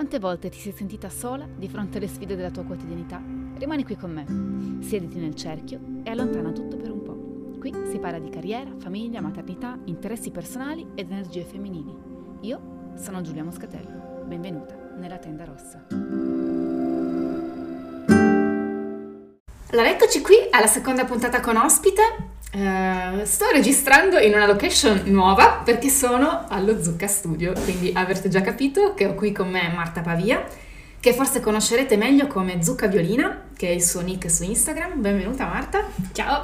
Quante volte ti sei sentita sola di fronte alle sfide della tua quotidianità? Rimani qui con me, siediti nel cerchio e allontana tutto per un po'. Qui si parla di carriera, famiglia, maternità, interessi personali ed energie femminili. Io sono Giulia Moscatello. Benvenuta nella tenda rossa. Allora, eccoci qui alla seconda puntata con ospite. Uh, sto registrando in una location nuova perché sono allo Zucca Studio, quindi avrete già capito che ho qui con me Marta Pavia, che forse conoscerete meglio come Zucca Violina, che è il suo nick su Instagram. Benvenuta Marta. Ciao.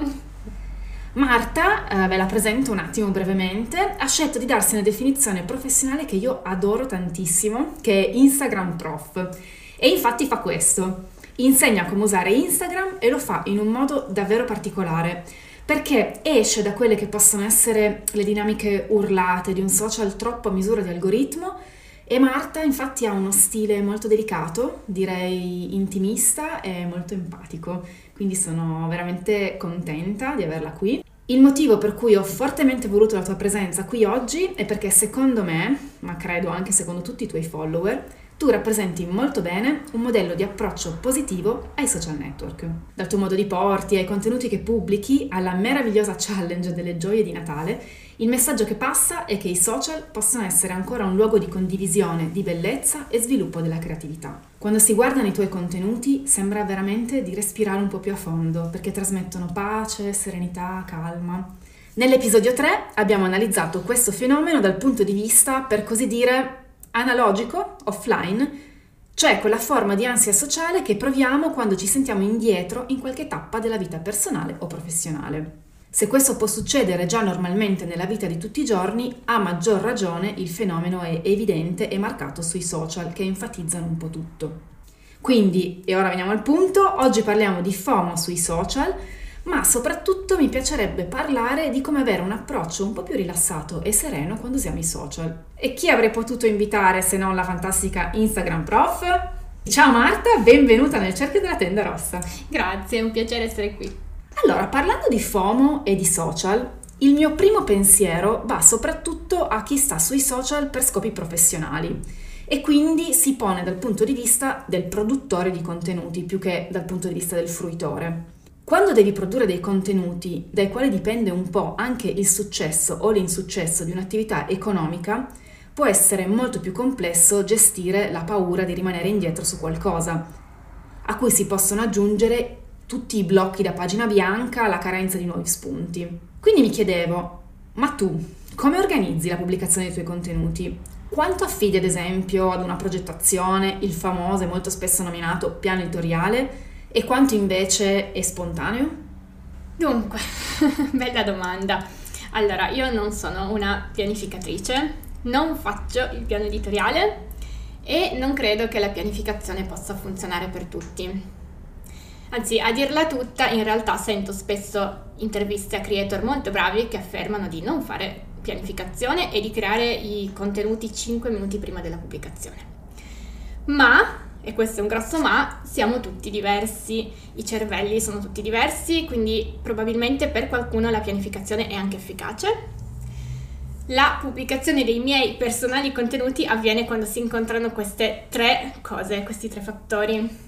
Marta, uh, ve la presento un attimo brevemente, ha scelto di darsi una definizione professionale che io adoro tantissimo, che è Instagram Prof. E infatti fa questo, insegna come usare Instagram e lo fa in un modo davvero particolare perché esce da quelle che possono essere le dinamiche urlate di un social troppo a misura di algoritmo e Marta infatti ha uno stile molto delicato, direi intimista e molto empatico, quindi sono veramente contenta di averla qui. Il motivo per cui ho fortemente voluto la tua presenza qui oggi è perché secondo me, ma credo anche secondo tutti i tuoi follower, tu rappresenti molto bene un modello di approccio positivo ai social network. Dal tuo modo di porti, ai contenuti che pubblichi, alla meravigliosa challenge delle gioie di Natale, il messaggio che passa è che i social possono essere ancora un luogo di condivisione, di bellezza e sviluppo della creatività. Quando si guardano i tuoi contenuti sembra veramente di respirare un po' più a fondo, perché trasmettono pace, serenità, calma. Nell'episodio 3 abbiamo analizzato questo fenomeno dal punto di vista, per così dire, analogico, offline, cioè quella forma di ansia sociale che proviamo quando ci sentiamo indietro in qualche tappa della vita personale o professionale. Se questo può succedere già normalmente nella vita di tutti i giorni, a maggior ragione il fenomeno è evidente e marcato sui social che enfatizzano un po' tutto. Quindi, e ora veniamo al punto, oggi parliamo di FOMO sui social, ma soprattutto mi piacerebbe parlare di come avere un approccio un po' più rilassato e sereno quando usiamo i social. E chi avrei potuto invitare se non la fantastica Instagram prof? Ciao Marta, benvenuta nel cerchio della tenda rossa. Grazie, è un piacere essere qui. Allora, parlando di FOMO e di social, il mio primo pensiero va soprattutto a chi sta sui social per scopi professionali e quindi si pone dal punto di vista del produttore di contenuti più che dal punto di vista del fruitore. Quando devi produrre dei contenuti dai quali dipende un po' anche il successo o l'insuccesso di un'attività economica, può essere molto più complesso gestire la paura di rimanere indietro su qualcosa, a cui si possono aggiungere tutti i blocchi da pagina bianca, la carenza di nuovi spunti. Quindi mi chiedevo, ma tu come organizzi la pubblicazione dei tuoi contenuti? Quanto affidi ad esempio ad una progettazione, il famoso e molto spesso nominato piano editoriale, e quanto invece è spontaneo? Dunque, bella domanda. Allora, io non sono una pianificatrice, non faccio il piano editoriale e non credo che la pianificazione possa funzionare per tutti. Anzi, a dirla tutta, in realtà sento spesso interviste a creator molto bravi che affermano di non fare pianificazione e di creare i contenuti 5 minuti prima della pubblicazione. Ma e questo è un grosso ma, siamo tutti diversi, i cervelli sono tutti diversi, quindi probabilmente per qualcuno la pianificazione è anche efficace. La pubblicazione dei miei personali contenuti avviene quando si incontrano queste tre cose, questi tre fattori.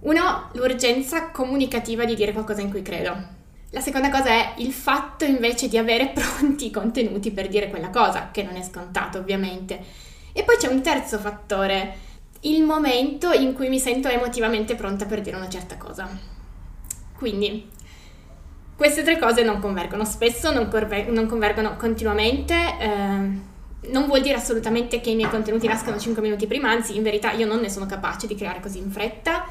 Uno, l'urgenza comunicativa di dire qualcosa in cui credo. La seconda cosa è il fatto invece di avere pronti i contenuti per dire quella cosa, che non è scontato ovviamente. E poi c'è un terzo fattore, il momento in cui mi sento emotivamente pronta per dire una certa cosa. Quindi, queste tre cose non convergono spesso, non, corve- non convergono continuamente. Eh, non vuol dire assolutamente che i miei contenuti nascano 5 minuti prima, anzi, in verità io non ne sono capace di creare così in fretta.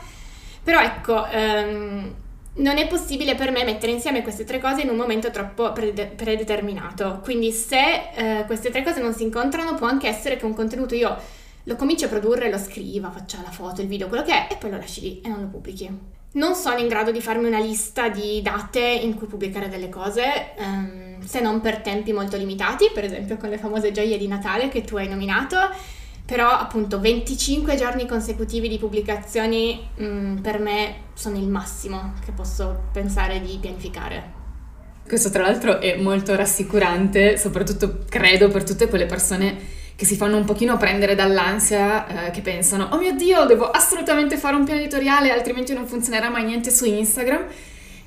Però ecco, ehm, non è possibile per me mettere insieme queste tre cose in un momento troppo prede- predeterminato. Quindi, se eh, queste tre cose non si incontrano, può anche essere che un contenuto io lo cominci a produrre, lo scriva, faccia la foto, il video, quello che è, e poi lo lasci lì e non lo pubblichi. Non sono in grado di farmi una lista di date in cui pubblicare delle cose, um, se non per tempi molto limitati, per esempio con le famose gioie di Natale che tu hai nominato, però appunto 25 giorni consecutivi di pubblicazioni um, per me sono il massimo che posso pensare di pianificare. Questo tra l'altro è molto rassicurante, soprattutto credo per tutte quelle persone che si fanno un pochino prendere dall'ansia, eh, che pensano, oh mio Dio, devo assolutamente fare un piano editoriale, altrimenti non funzionerà mai niente su Instagram.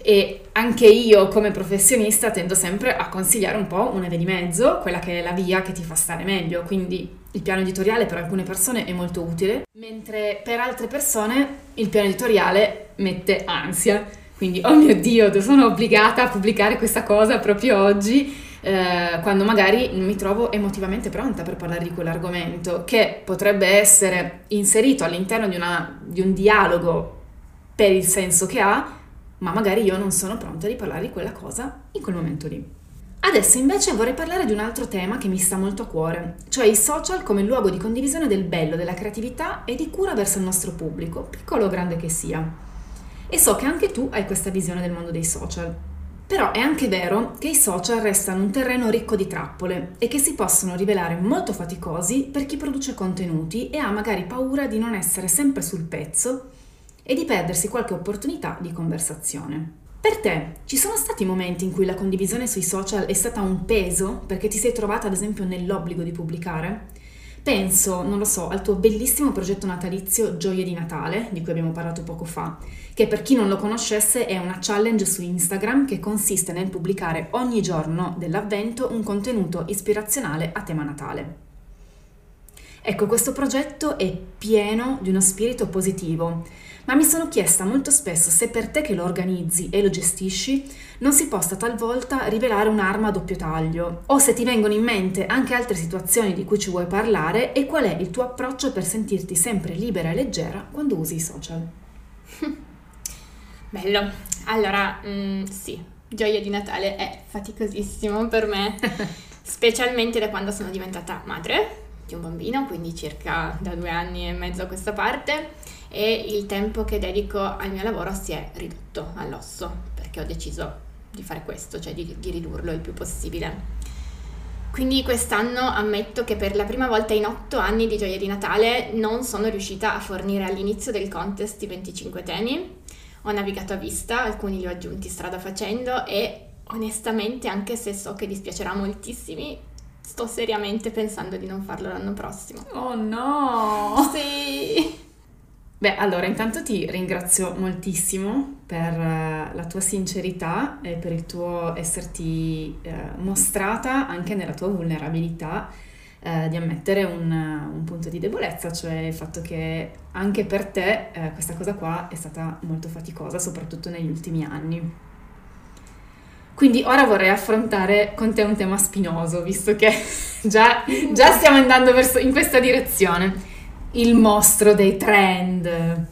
E anche io come professionista tendo sempre a consigliare un po' una via di mezzo, quella che è la via che ti fa stare meglio. Quindi il piano editoriale per alcune persone è molto utile, mentre per altre persone il piano editoriale mette ansia. Quindi, oh mio Dio, sono obbligata a pubblicare questa cosa proprio oggi, eh, quando magari non mi trovo emotivamente pronta per parlare di quell'argomento, che potrebbe essere inserito all'interno di, una, di un dialogo per il senso che ha, ma magari io non sono pronta di parlare di quella cosa in quel momento lì. Adesso invece vorrei parlare di un altro tema che mi sta molto a cuore, cioè i social come luogo di condivisione del bello, della creatività e di cura verso il nostro pubblico, piccolo o grande che sia. E so che anche tu hai questa visione del mondo dei social. Però è anche vero che i social restano un terreno ricco di trappole e che si possono rivelare molto faticosi per chi produce contenuti e ha magari paura di non essere sempre sul pezzo e di perdersi qualche opportunità di conversazione. Per te ci sono stati momenti in cui la condivisione sui social è stata un peso perché ti sei trovata ad esempio nell'obbligo di pubblicare? Penso, non lo so, al tuo bellissimo progetto natalizio Gioie di Natale, di cui abbiamo parlato poco fa, che per chi non lo conoscesse è una challenge su Instagram che consiste nel pubblicare ogni giorno dell'avvento un contenuto ispirazionale a tema Natale. Ecco, questo progetto è pieno di uno spirito positivo, ma mi sono chiesta molto spesso se per te che lo organizzi e lo gestisci non si possa talvolta rivelare un'arma a doppio taglio, o se ti vengono in mente anche altre situazioni di cui ci vuoi parlare e qual è il tuo approccio per sentirti sempre libera e leggera quando usi i social. Bello, allora mm, sì, gioia di Natale è faticosissimo per me, specialmente da quando sono diventata madre di un bambino, quindi circa da due anni e mezzo a questa parte, e il tempo che dedico al mio lavoro si è ridotto all'osso, perché ho deciso di fare questo, cioè di, di ridurlo il più possibile. Quindi quest'anno ammetto che per la prima volta in otto anni di Gioia di Natale non sono riuscita a fornire all'inizio del contest i 25 temi. Ho navigato a vista, alcuni li ho aggiunti strada facendo e onestamente, anche se so che dispiacerà moltissimi, sto seriamente pensando di non farlo l'anno prossimo. Oh no! Sì! Beh, allora intanto ti ringrazio moltissimo per eh, la tua sincerità e per il tuo esserti eh, mostrata anche nella tua vulnerabilità eh, di ammettere un, un, punto di debolezza, cioè il fatto che anche per te eh, questa cosa qua è stata molto faticosa, soprattutto negli ultimi anni. Quindi ora vorrei affrontare con te un tema spinoso, visto che già, già stiamo andando verso, in questa direzione. Il mostro dei trend.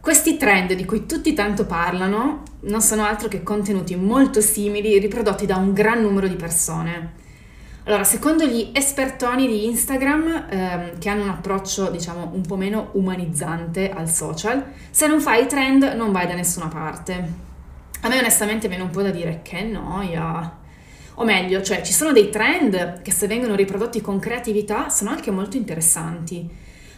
Questi trend di cui tutti tanto parlano non sono altro che contenuti molto simili riprodotti da un gran numero di persone. Allora, secondo gli espertoni di Instagram, ehm, che hanno un approccio, diciamo, un po' meno umanizzante al social, se non fai i trend non vai da nessuna parte. A me onestamente viene un po' da dire che noia. O meglio, cioè ci sono dei trend che se vengono riprodotti con creatività sono anche molto interessanti.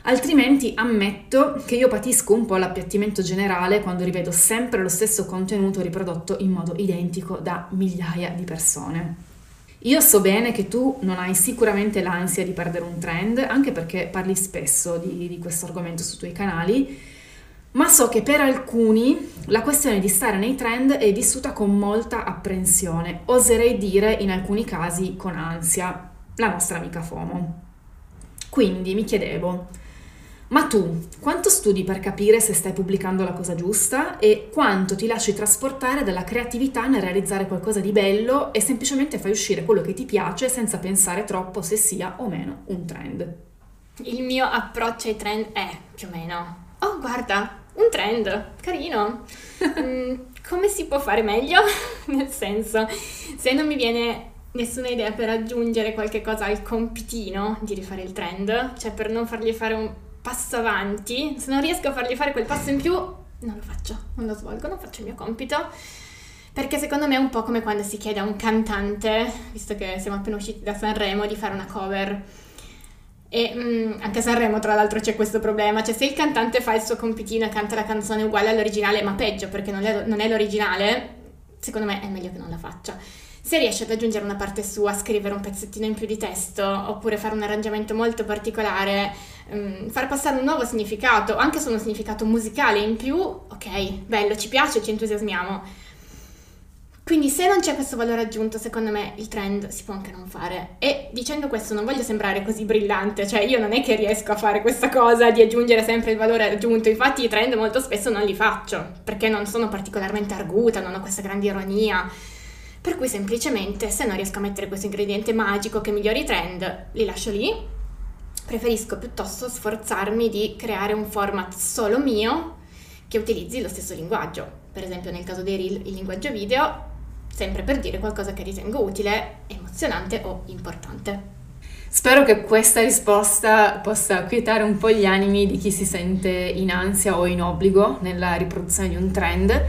Altrimenti ammetto che io patisco un po' l'appiattimento generale quando rivedo sempre lo stesso contenuto riprodotto in modo identico da migliaia di persone. Io so bene che tu non hai sicuramente l'ansia di perdere un trend, anche perché parli spesso di, di questo argomento sui tuoi canali, ma so che per alcuni la questione di stare nei trend è vissuta con molta apprensione, oserei dire in alcuni casi con ansia, la nostra amica FOMO. Quindi mi chiedevo, ma tu quanto studi per capire se stai pubblicando la cosa giusta e quanto ti lasci trasportare dalla creatività nel realizzare qualcosa di bello e semplicemente fai uscire quello che ti piace senza pensare troppo se sia o meno un trend? Il mio approccio ai trend è più o meno, oh guarda, un trend, carino. Mm, come si può fare meglio? Nel senso, se non mi viene nessuna idea per aggiungere qualche cosa al compitino di rifare il trend, cioè per non fargli fare un passo avanti, se non riesco a fargli fare quel passo in più, non lo faccio, non lo svolgo, non faccio il mio compito. Perché secondo me è un po' come quando si chiede a un cantante, visto che siamo appena usciti da Sanremo, di fare una cover e mh, mm, anche a Sanremo, tra l'altro, c'è questo problema. Cioè, se il cantante fa il suo compitino e canta la canzone uguale all'originale, ma peggio perché non è, non è l'originale, secondo me è meglio che non la faccia. se riesce ad aggiungere una parte sua, scrivere un pezzettino in più di testo, oppure fare un arrangiamento molto particolare, um, far passare un nuovo significato, anche solo un significato musicale in più, ok, bello, ci piace, ci entusiasmiamo. Quindi se non c'è questo valore aggiunto, secondo me il trend si può anche non fare. E dicendo questo non voglio sembrare così brillante, cioè io non è che riesco a fare questa cosa di aggiungere sempre il valore aggiunto, infatti i trend molto spesso non li faccio, perché non sono particolarmente arguta, non ho questa grande ironia. Per cui semplicemente se non riesco a mettere questo ingrediente magico che migliori i trend, li lascio lì. Preferisco piuttosto sforzarmi di creare un format solo mio che utilizzi lo stesso linguaggio. Per esempio nel caso dei reel il linguaggio video sempre per dire qualcosa che ritengo utile, emozionante o importante. Spero che questa risposta possa quietare un po' gli animi di chi si sente in ansia o in obbligo nella riproduzione di un trend,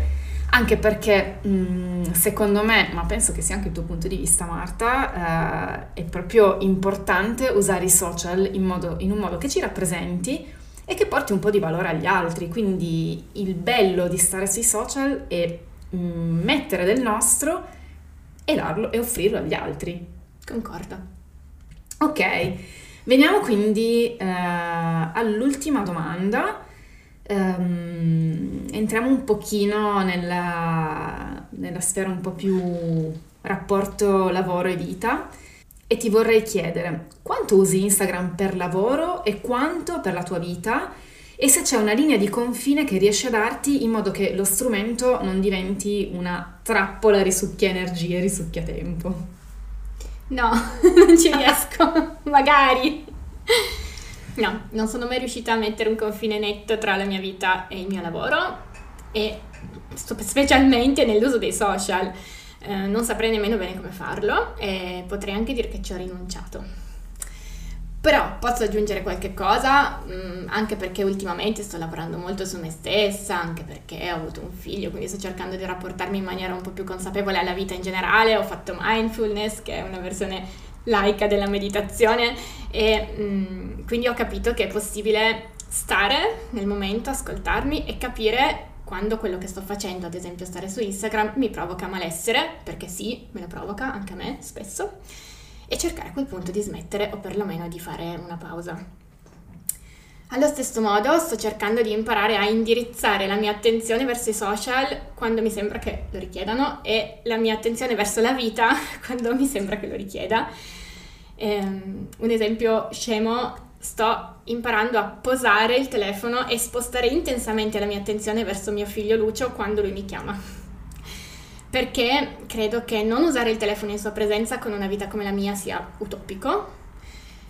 anche perché mh, secondo me, ma penso che sia anche il tuo punto di vista Marta, eh, è proprio importante usare i social in, modo, in un modo che ci rappresenti e che porti un po' di valore agli altri. Quindi il bello di stare sui social è Mm, mettere del nostro e darlo e offrirlo agli altri. Concordo. Ok, veniamo quindi eh, all'ultima domanda. Um, entriamo un pochino nella, nella sfera un po' più rapporto lavoro e vita e ti vorrei chiedere quanto usi Instagram per lavoro e quanto per la tua vita e se c'è una linea di confine che riesce a darti in modo che lo strumento non diventi una trappola risucchia energie, risucchia tempo. No, non ci riesco, magari. No, non sono mai riuscita a mettere un confine netto tra la mia vita e il mio lavoro e specialmente nell'uso dei social. Eh, non saprei nemmeno bene come farlo e potrei anche dire che ci ho rinunciato. Però posso aggiungere qualche cosa, mh, mm, anche perché ultimamente sto lavorando molto su me stessa, anche perché ho avuto un figlio, quindi sto cercando di rapportarmi in maniera un po' più consapevole alla vita in generale. Ho fatto mindfulness, che è una versione laica della meditazione, e mh, mm, quindi ho capito che è possibile stare nel momento, ascoltarmi e capire quando quello che sto facendo, ad esempio stare su Instagram, mi provoca malessere, perché sì, me lo provoca anche a me spesso e cercare a quel punto di smettere o perlomeno di fare una pausa. Allo stesso modo sto cercando di imparare a indirizzare la mia attenzione verso i social quando mi sembra che lo richiedano e la mia attenzione verso la vita quando mi sembra che lo richieda. Um, un esempio scemo, sto imparando a posare il telefono e spostare intensamente la mia attenzione verso mio figlio Lucio quando lui mi chiama perché credo che non usare il telefono in sua presenza con una vita come la mia sia utopico,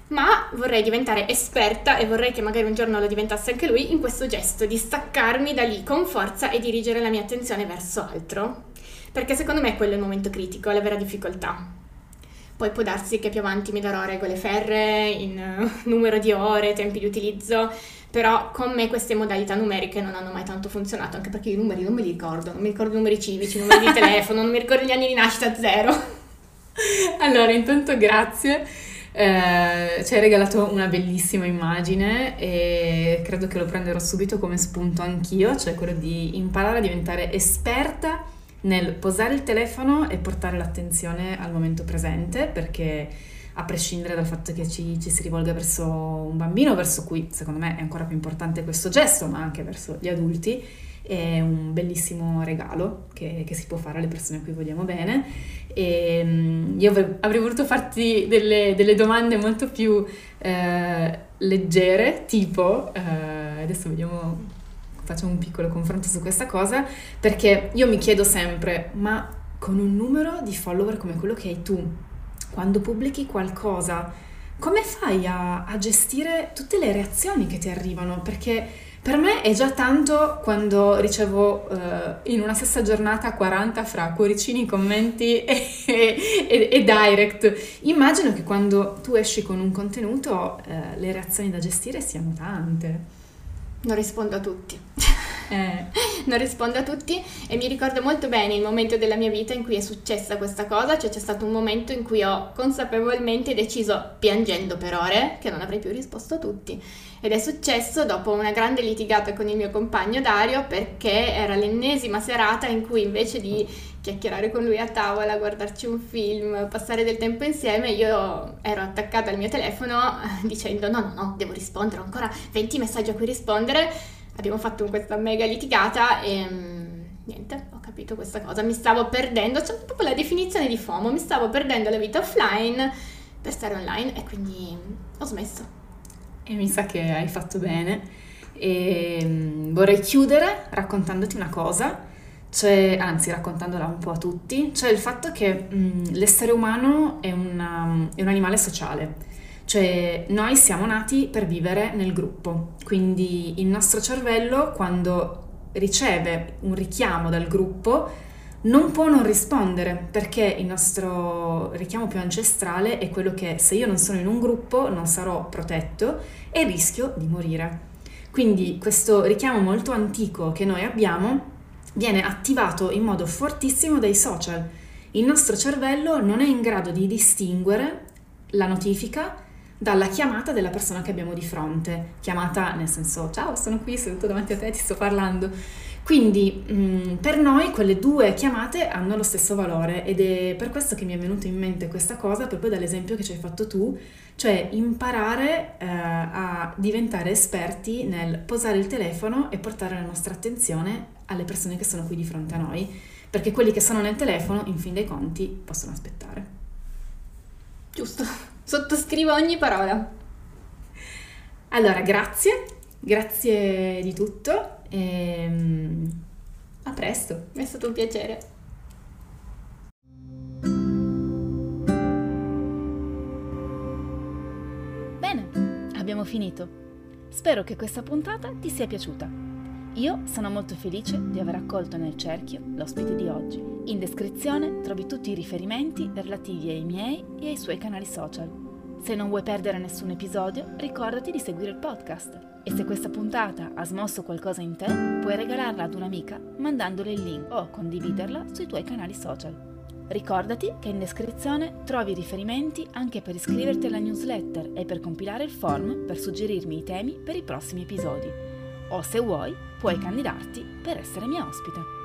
ma vorrei diventare esperta e vorrei che magari un giorno lo diventasse anche lui in questo gesto di staccarmi da lì con forza e dirigere la mia attenzione verso altro, perché secondo me quello è il momento critico, la vera difficoltà. Poi può darsi che più avanti mi darò regole ferre in uh, numero di ore, tempi di utilizzo, però con me queste modalità numeriche non hanno mai tanto funzionato, anche perché i numeri non me li ricordo, non mi ricordo i numeri civici, i numeri di telefono, non mi ricordo gli anni di nascita zero. Allora, intanto grazie. Eh, ci hai regalato una bellissima immagine e credo che lo prenderò subito come spunto anch'io, cioè quello di imparare a diventare esperta nel posare il telefono e portare l'attenzione al momento presente perché a prescindere dal fatto che ci, ci, si rivolga verso un bambino, verso cui secondo me è ancora più importante questo gesto, ma anche verso gli adulti, è un bellissimo regalo che, che si può fare alle persone a cui vogliamo bene. E, um, io avrei, voluto farti delle, delle domande molto più eh, leggere, tipo, eh, adesso vediamo, facciamo un piccolo confronto su questa cosa, perché io mi chiedo sempre, ma con un numero di follower come quello che hai tu, quando pubblichi qualcosa, come fai a, a, gestire tutte le reazioni che ti arrivano? Perché per me è già tanto quando ricevo uh, in una stessa giornata 40 fra cuoricini, commenti e, e, e, direct. Immagino che quando tu esci con un contenuto uh, le reazioni da gestire siano tante. Non rispondo a tutti. Eh. non rispondo a tutti e mi ricordo molto bene il momento della mia vita in cui è successa questa cosa, cioè c'è stato un momento in cui ho consapevolmente deciso, piangendo per ore, che non avrei più risposto a tutti. Ed è successo dopo una grande litigata con il mio compagno Dario perché era l'ennesima serata in cui invece di chiacchierare con lui a tavola, guardarci un film, passare del tempo insieme, io ero attaccata al mio telefono eh, dicendo no, no, no, devo rispondere, ho ancora 20 messaggi a cui rispondere. Abbiamo fatto questa mega litigata e mm, niente, ho capito questa cosa, mi stavo perdendo, c'è proprio la definizione di FOMO, mi stavo perdendo la vita offline per stare online e quindi ho smesso. E mi sa che hai fatto bene. E mm, vorrei chiudere raccontandoti una cosa, cioè, anzi raccontandola un po' a tutti, cioè il fatto che mh, mm, l'essere umano è, una, è un animale sociale. Cioè, noi siamo nati per vivere nel gruppo, quindi il nostro cervello quando riceve un richiamo dal gruppo non può non rispondere perché il nostro richiamo più ancestrale è quello che se io non sono in un gruppo non sarò protetto e rischio di morire. Quindi questo richiamo molto antico che noi abbiamo viene attivato in modo fortissimo dai social. Il nostro cervello non è in grado di distinguere la notifica dalla chiamata della persona che abbiamo di fronte. Chiamata nel senso ciao, sono qui seduto davanti a te, ti sto parlando. Quindi mh, mm, per noi quelle due chiamate hanno lo stesso valore ed è per questo che mi è venuto in mente questa cosa proprio dall'esempio che ci hai fatto tu, cioè imparare eh, a diventare esperti nel posare il telefono e portare la nostra attenzione alle persone che sono qui di fronte a noi, perché quelli che sono nel telefono, in fin dei conti, possono aspettare. Giusto, sottoscrivo ogni parola. Allora, grazie, grazie di tutto e, ehm, a presto. È stato un piacere. Bene, abbiamo finito. Spero che questa puntata ti sia piaciuta. Io sono molto felice di aver accolto nel cerchio l'ospite di oggi. Descrizione trovi tutti i riferimenti relativi ai miei e ai suoi canali social. Se non vuoi perdere nessun episodio, ricordati di seguire il podcast. E se questa puntata ha smosso qualcosa in te, puoi regalarla ad un'amica mandandole il link o condividerla sui tuoi canali social. Ricordati che in descrizione trovi riferimenti anche per iscriverti alla newsletter e per compilare il form per suggerirmi i temi per i prossimi episodi. O se vuoi, puoi candidarti per essere mia ospite.